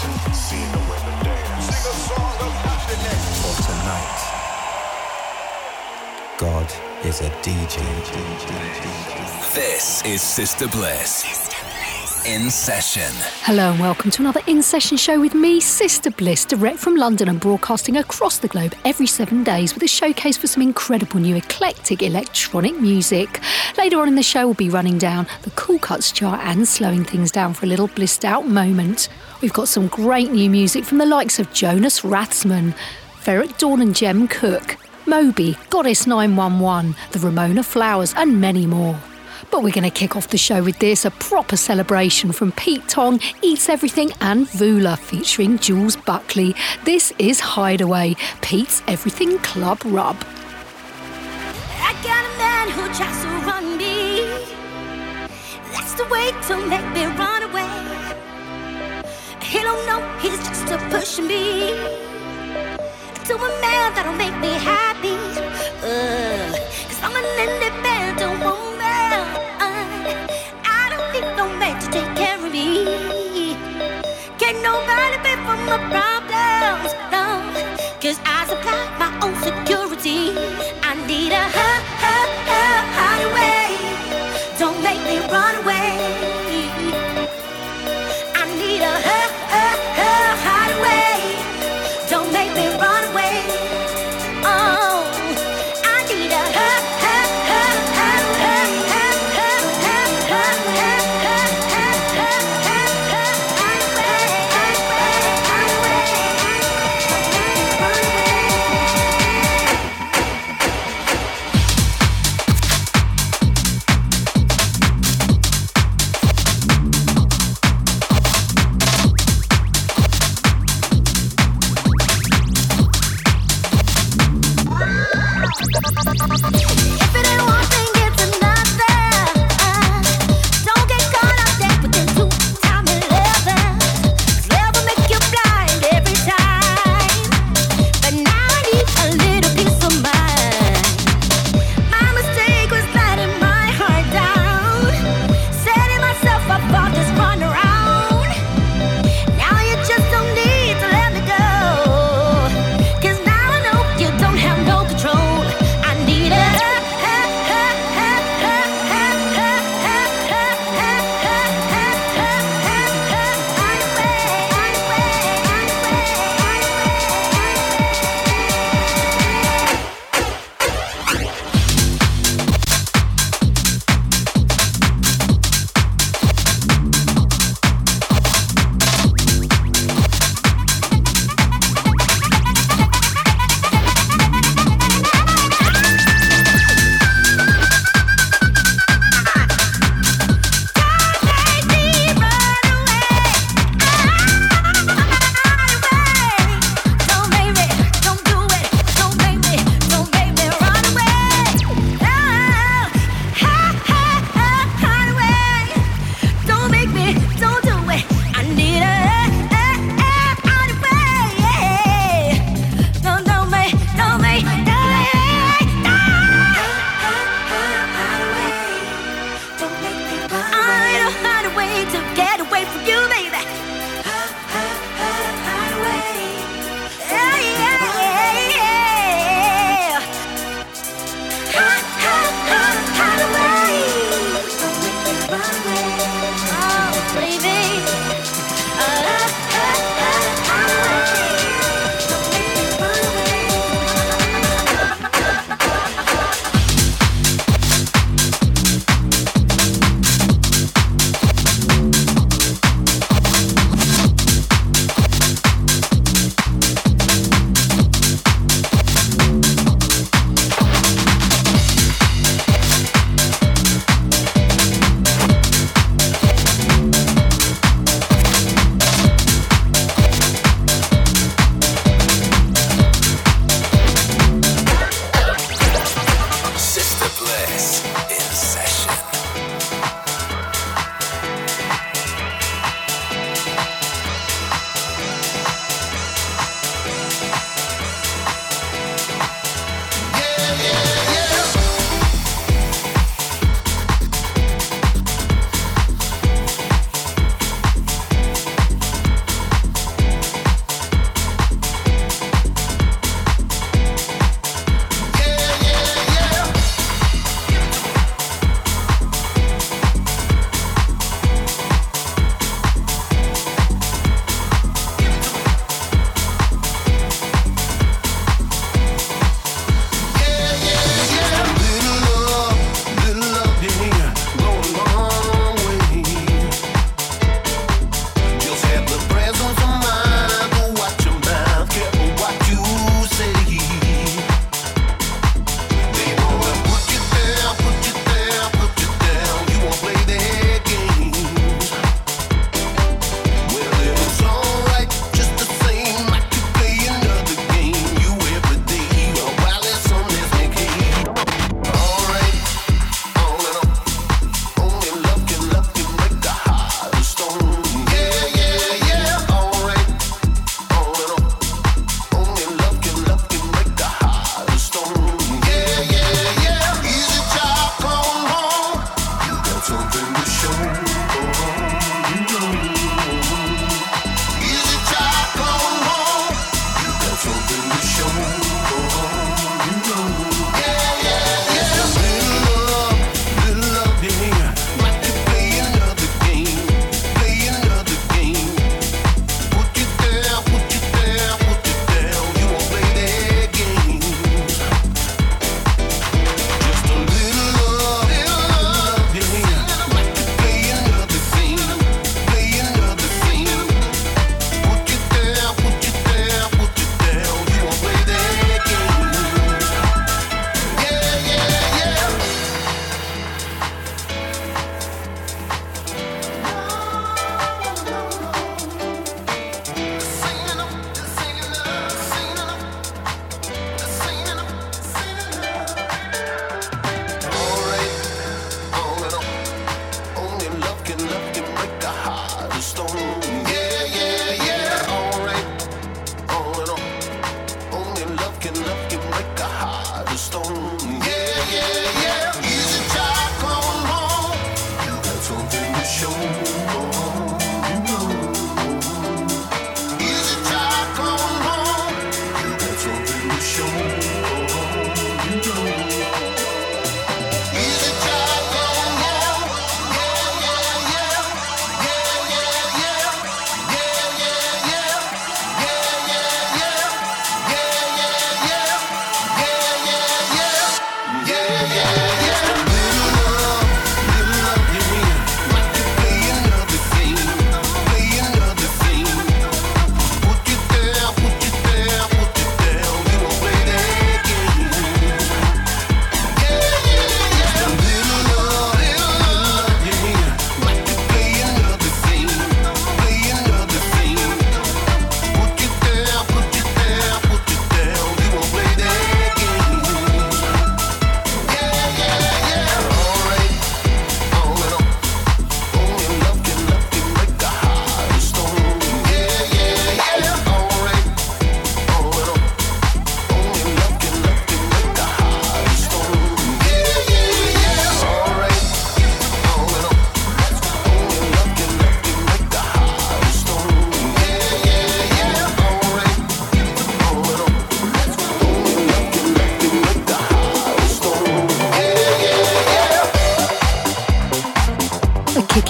For tonight, God is a DJ. This is Sister Bliss. In session. Hello and welcome to another in session show with me, Sister Bliss, direct from London and broadcasting across the globe every seven days with a showcase for some incredible new eclectic electronic music. Later on in the show, we'll be running down the Cool Cuts chart and slowing things down for a little blissed out moment. We've got some great new music from the likes of Jonas Rathsman, Ferreck Dawn and Jem Cook, Moby, Goddess 911, the Ramona Flowers, and many more. But we're going to kick off the show with this a proper celebration from Pete Tong, Eats Everything, and Vula featuring Jules Buckley. This is Hideaway, Pete's Everything Club Rub. I got a man who tries to run me. That's the way to make me run away. He don't know he's just a pushing me to a man that'll make me happy. Uh, Cause I'm an independent nobody pay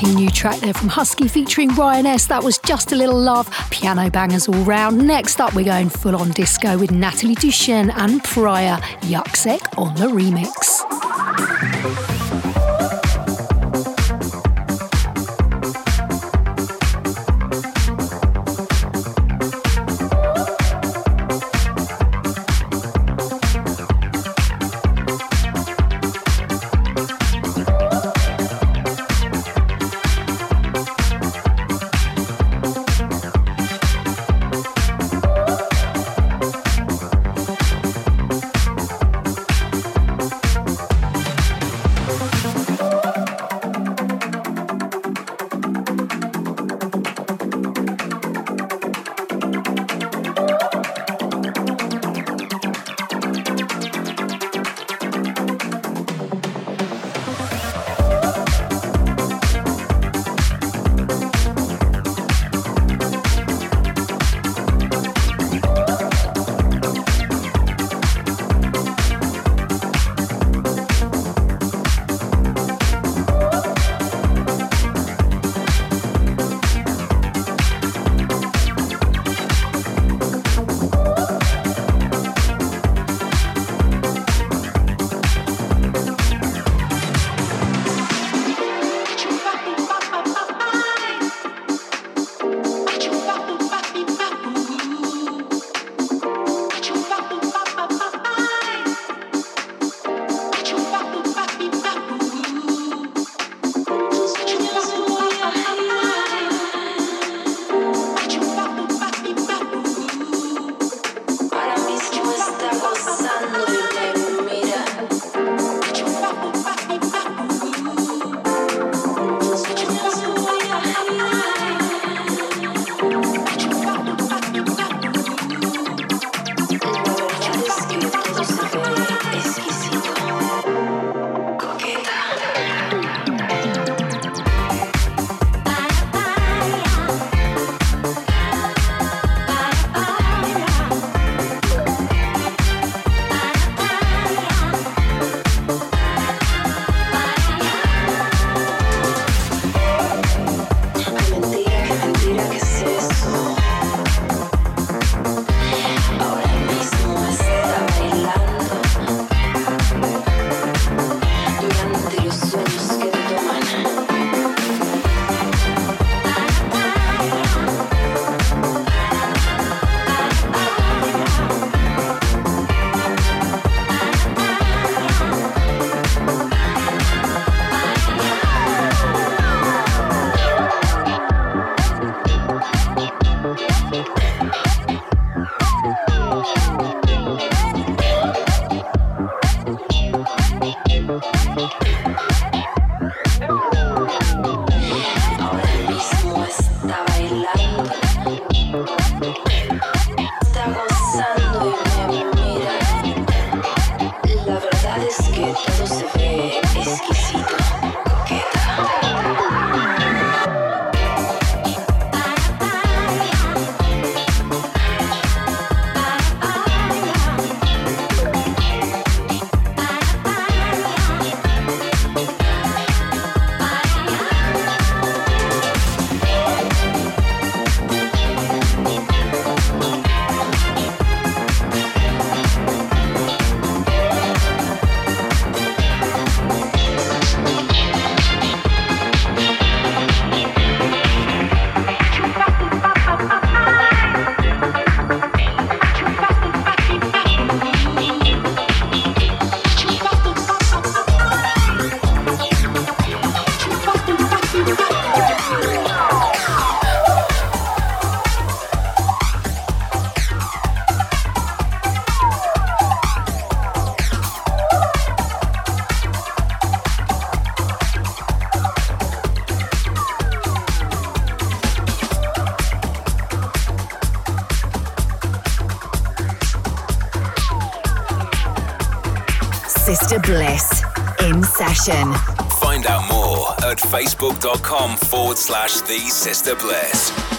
kicking new track there from Husky featuring Ryan S. That was just a little love. Piano bangers all round. Next up, we're going full on disco with Natalie Duchesne and Pryor Yucksek on the remix. Find out more at facebook.com forward slash the Sister Bliss.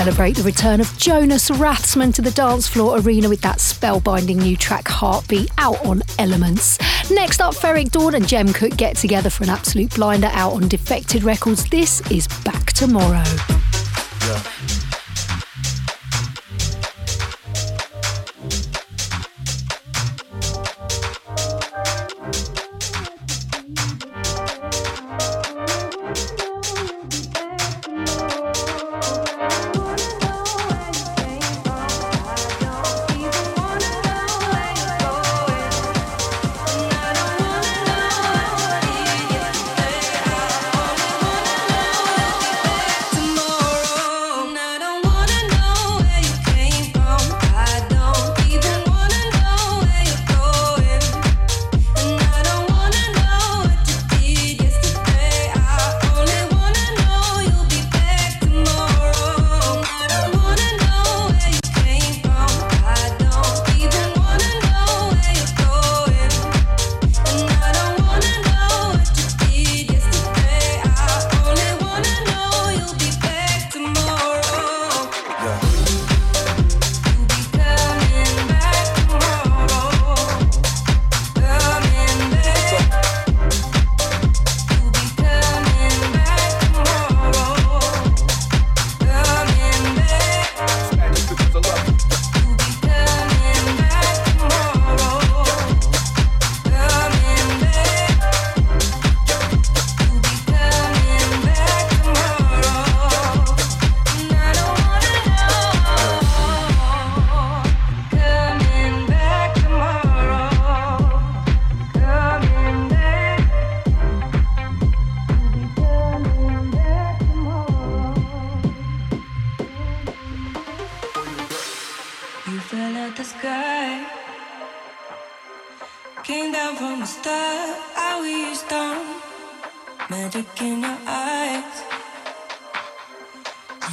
Celebrate the return of Jonas Rathsman to the dance floor arena with that spellbinding new track Heartbeat out on Elements. Next up, Ferreck Dawn and Jem Cook get together for an absolute blinder out on Defected Records. This is Back Tomorrow. magic in your eyes.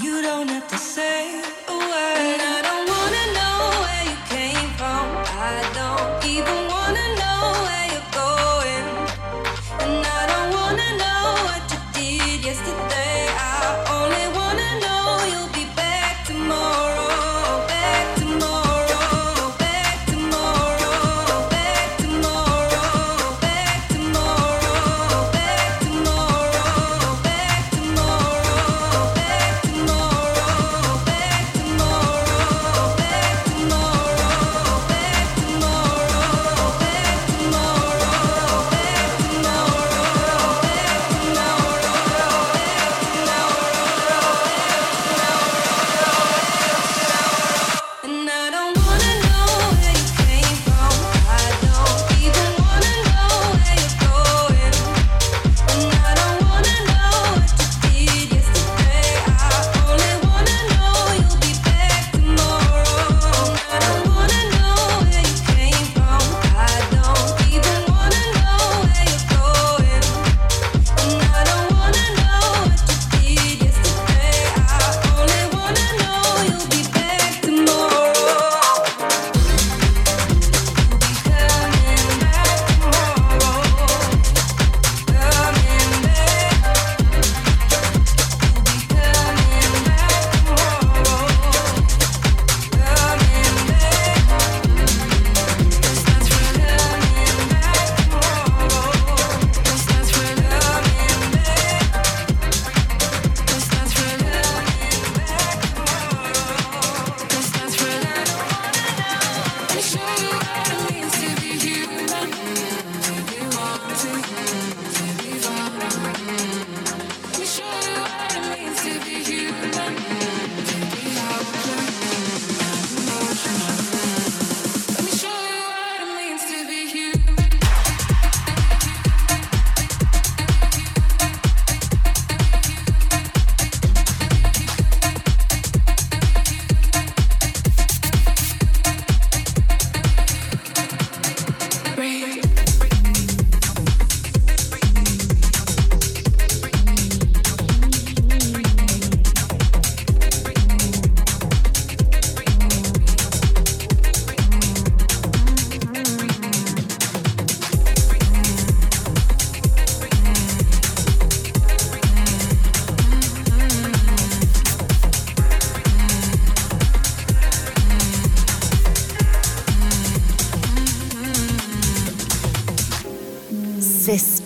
You don't have to say a word.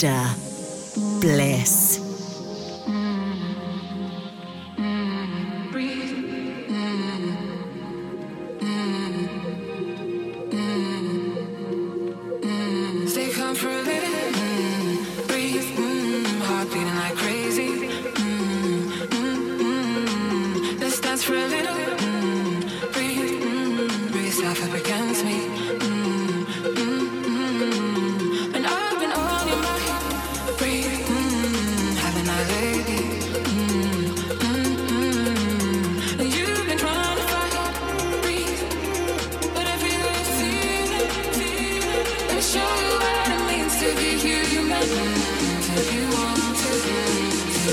Sister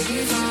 to be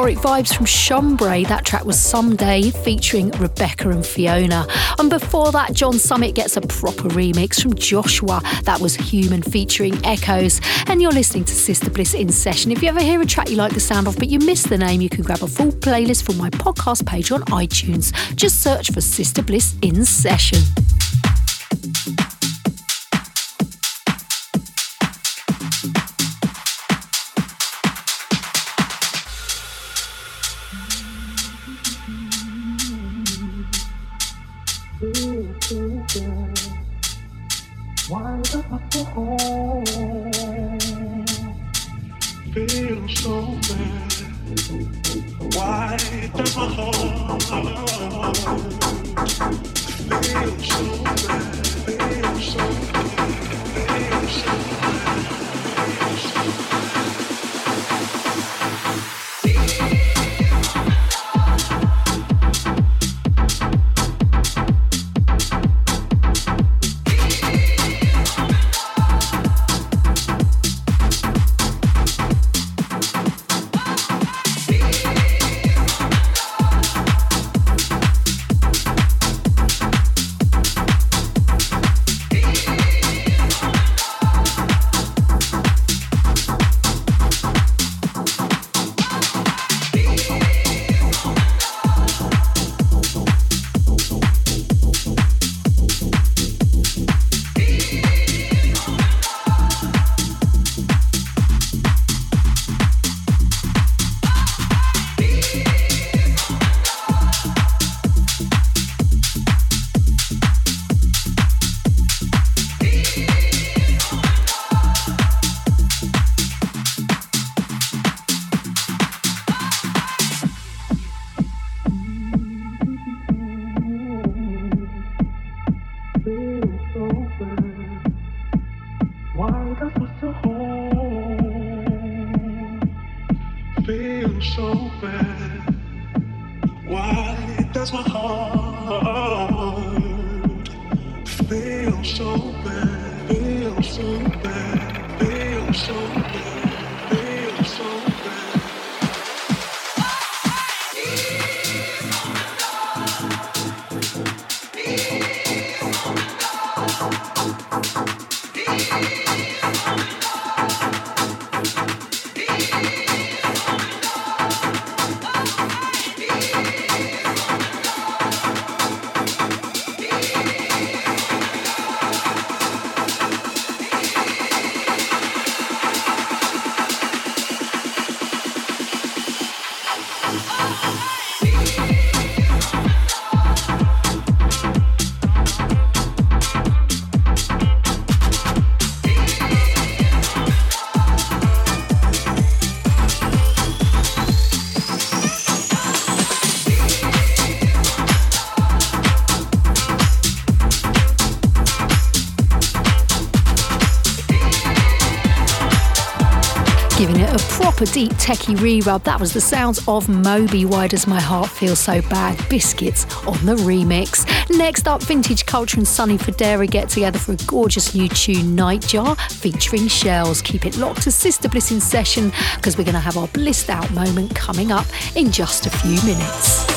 euphoric vibes from Chambray. That track was Someday featuring Rebecca and Fiona. And before that, John Summit gets a proper remix from Joshua. That was Human featuring Echoes. And you're listening to Sister Bliss in session. If you ever hear a track you like the sound of but you miss the name, you can grab a full playlist from my podcast page on iTunes. Just search for Sister Bliss in session. wide, there's a hole. Proper deep techie re-rub. That was the sounds of Moby. Why does my heart feel so bad? Biscits on the remix. Next up, Vintage Culture and Sonny Fodera get together for a gorgeous new tune, Nightjar, featuring Shells. Keep it locked to Sister Bliss in session because we're going to have our blissed out moment coming up in just a few minutes.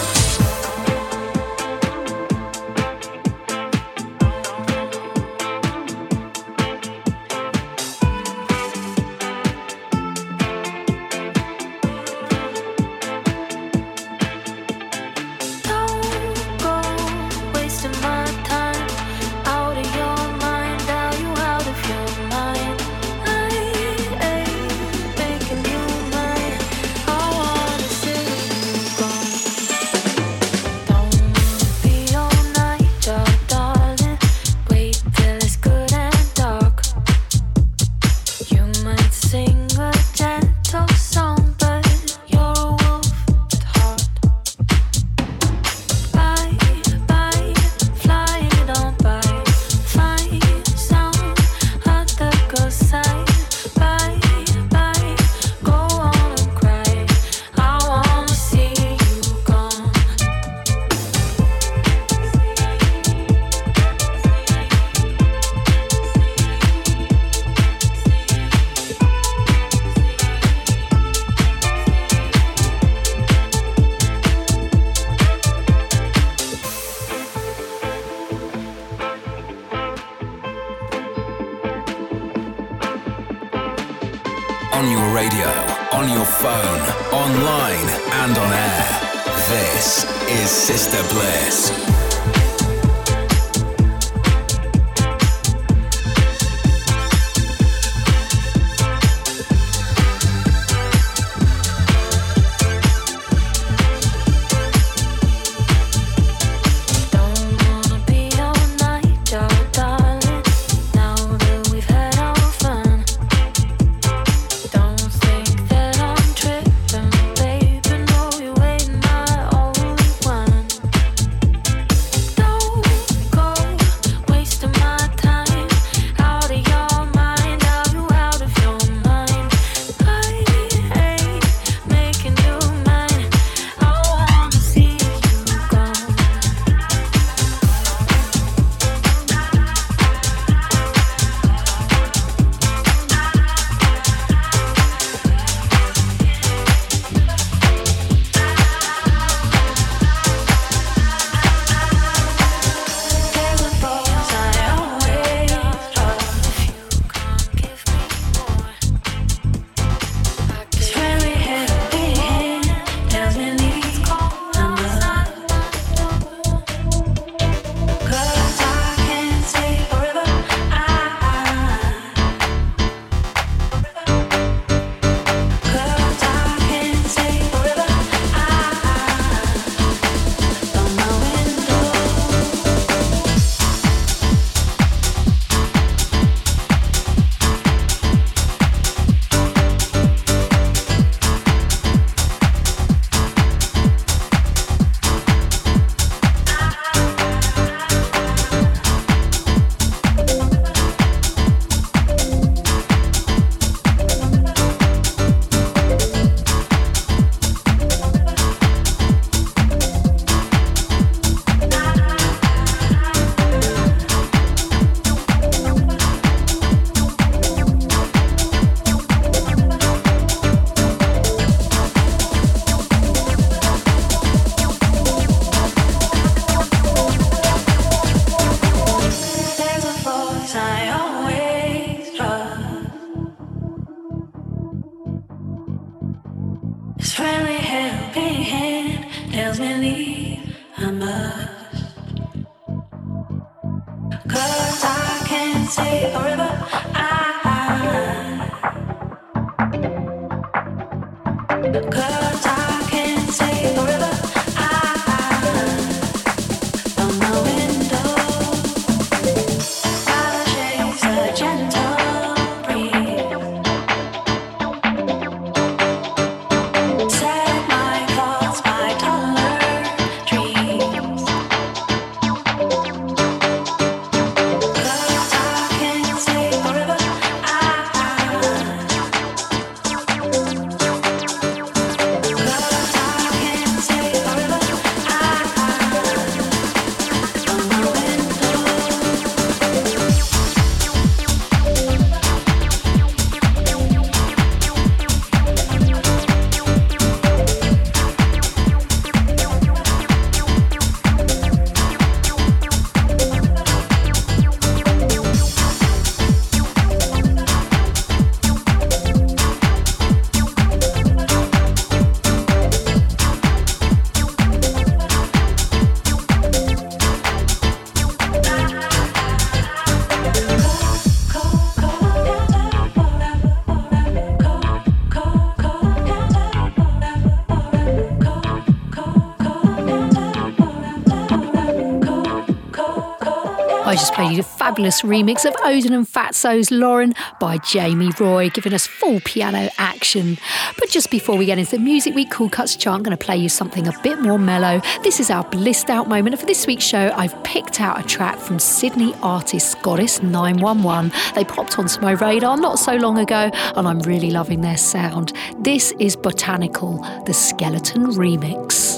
Fabulous remix of Oden and Fatzo's Lauren by Jamie Roy, giving us full piano action. But just before we get into the Music Week Cool Cuts chart, I'm going to play you something a bit more mellow. This is our blissed out moment. For this week's show, I've picked out a track from Sydney artist Goddess 911. They popped onto my radar not so long ago, and I'm really loving their sound. This is Botanical, the Skeleton Remix.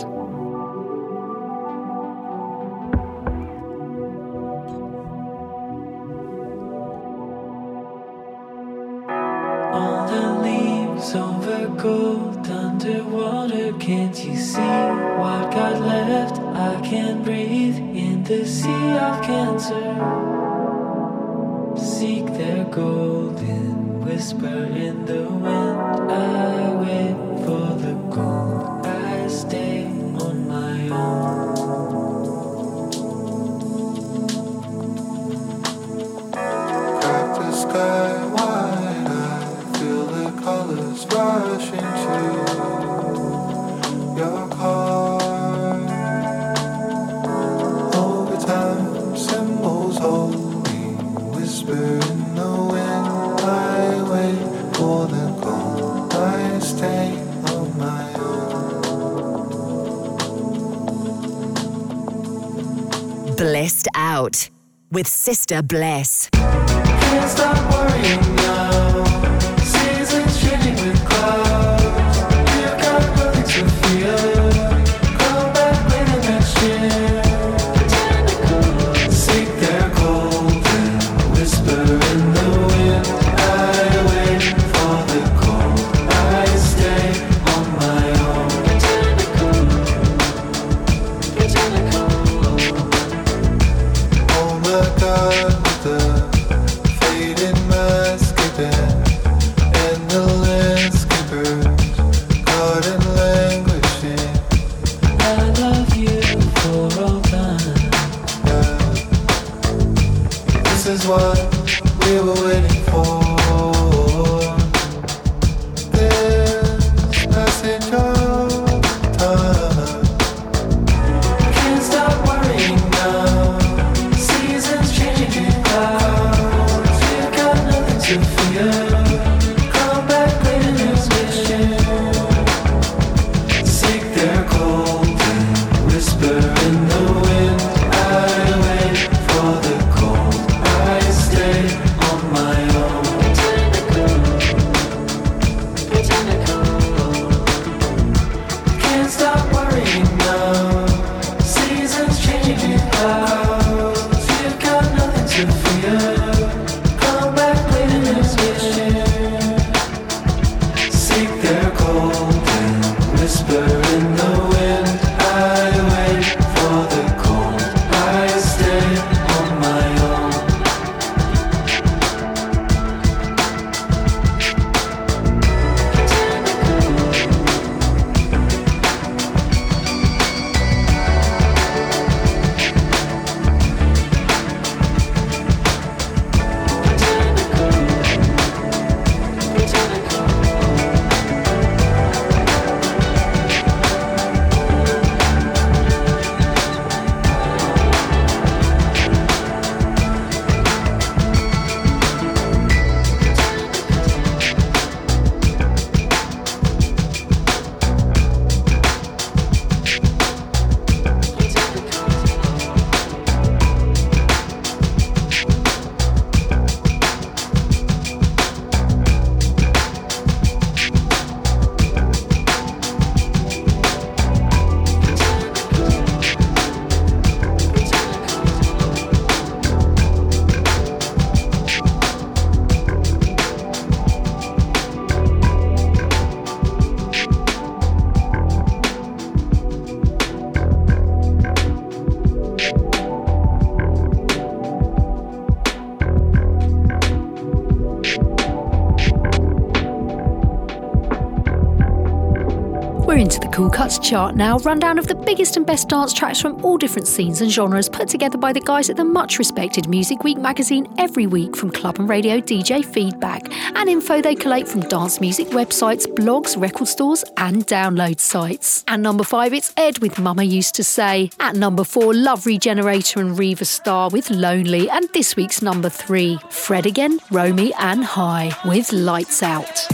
Of in the wind. golden way. with Sister Bliss. Cuts chart now, rundown of the biggest and best dance tracks from all different scenes and genres put together by the guys at the much respected Music Week magazine every week from club and radio DJ feedback and info they collate from dance music websites, blogs, record stores, and download sites. At number five, it's Ed with Mama Used to Say. At number four, Love Regenerator and Riva Starr with Lonely. And this week's number three, Fred again, Romy and HAAi with Lights Out.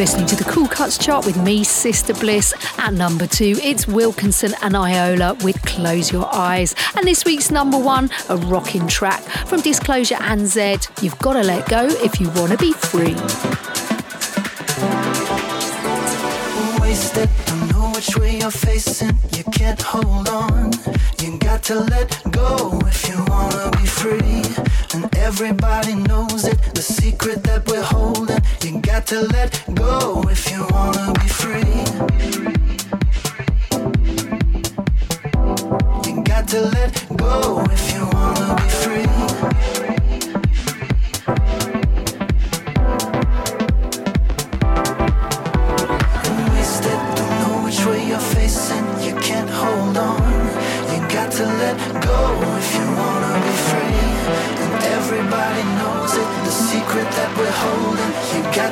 Listening to the Cool Cuts chart with me, Sister Bliss. At number two, it's Wilkinson and Iola with Close Your Eyes. And this week's number one, a rocking track from Disclosure and Zedd. You've got to let go if you want to be free. Wasted, which way you're facing. You can't hold on. You got to let go if you want to be free. And everybody knows it, the secret that we're holding. You got to let go if you wanna be free. You got to let go if you wanna be free.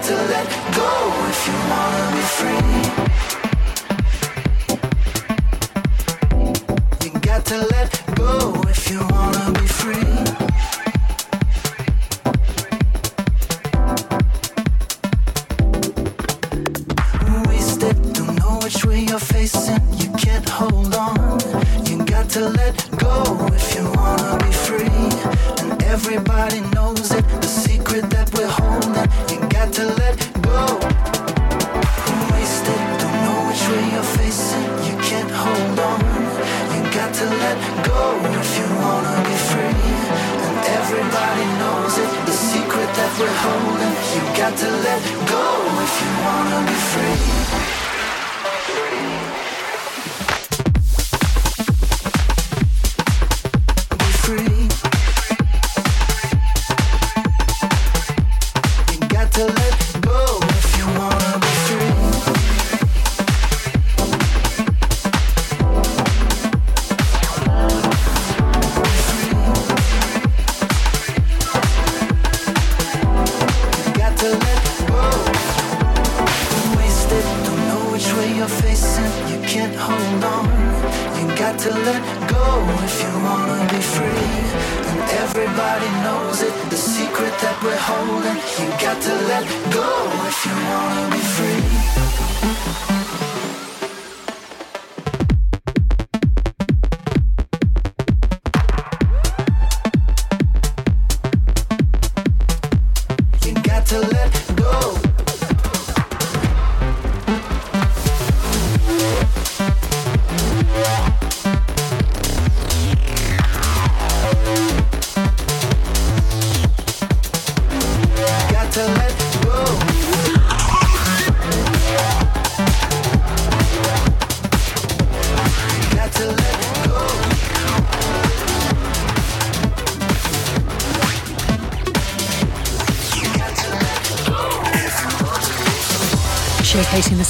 To let go if you wanna be free.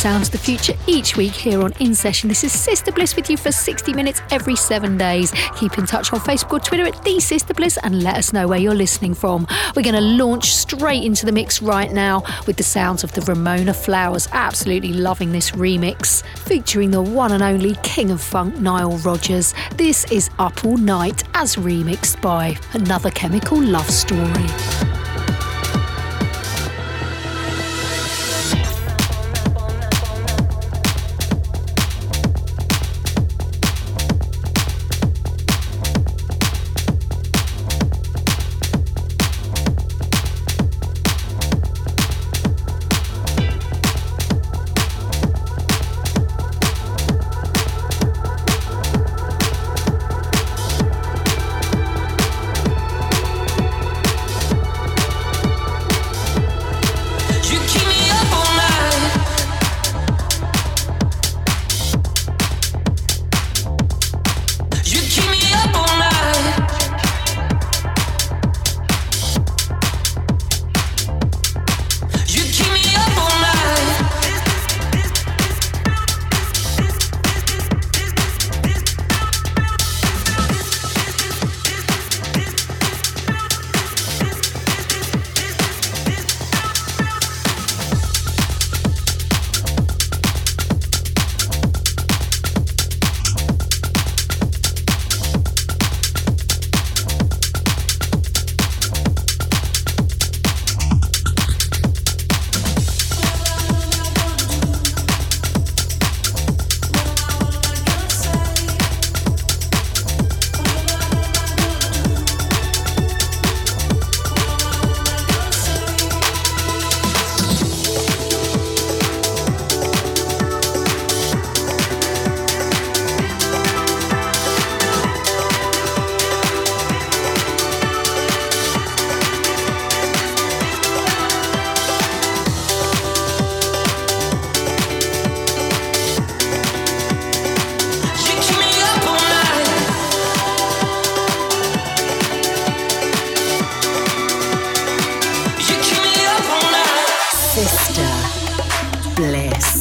Sounds the future each week here on In Session. This is Sister Bliss with you for 60 minutes every seven days. Keep in touch on Facebook or Twitter at The Sister Bliss and let us know where you're listening from. We're going to launch straight into the mix right now with the sounds of the Ramona Flowers. Absolutely loving this remix featuring the one and only King of Funk, Nile Rodgers. This is Up All Night as remixed by Another Chemical Love Story. Bliss.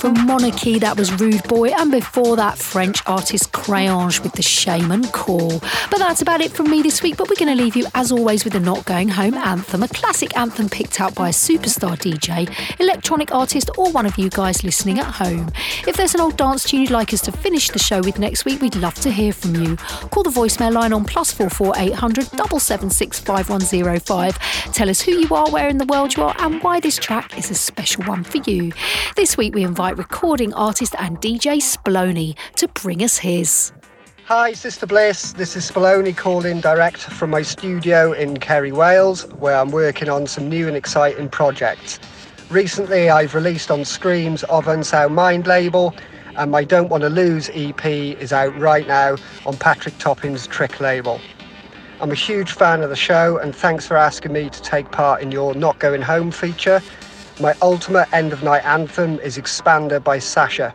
From Monarchy, that was Rude Boy, and before that, French artist With the Shaman Call. But that's about it from me this week, but we're going to leave you, as always, with the Not Going Home anthem, a classic anthem picked out by a superstar DJ, electronic artist, or one of you guys listening at home. If there's an old dance tune you'd like us to finish the show with next week, we'd love to hear from you. Call the voicemail line on plus four four eight hundred double seven six five one zero five. Tell us who you are, where in the world you are, and why this track is a special one for you. This week we invite recording artist and DJ Splony to bring us his. Hi, Sister Bliss. This is Spalloni calling direct from my studio in Kerry, Wales, where I'm working on some new and exciting projects. Recently, I've released on Skream's Of Unsound Mind label, and my Don't Want to Lose EP is out right now on Patrick Topping's Trick label. I'm a huge fan of the show, and thanks for asking me to take part in your Not Going Home feature. My ultimate end of night anthem is Xpander by Sasha.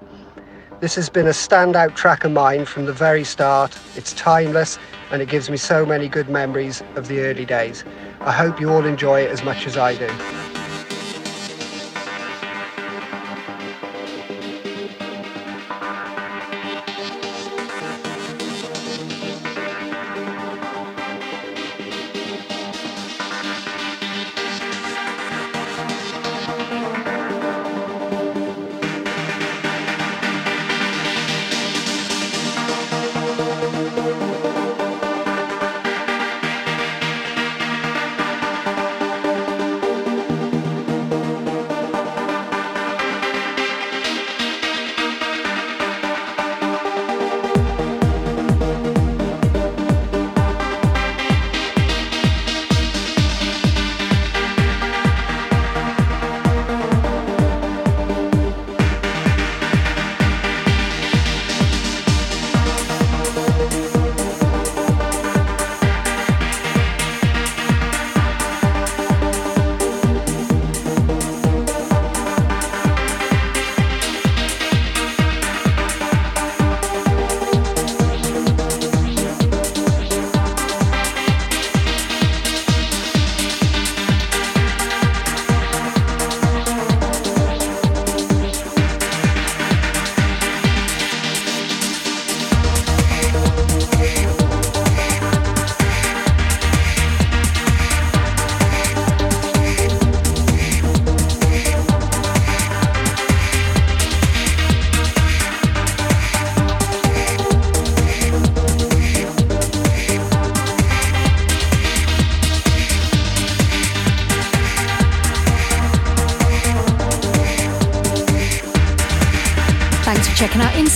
This has been a standout track of mine from the very start. It's timeless and it gives me so many good memories of the early days. I hope you all enjoy it as much as I do.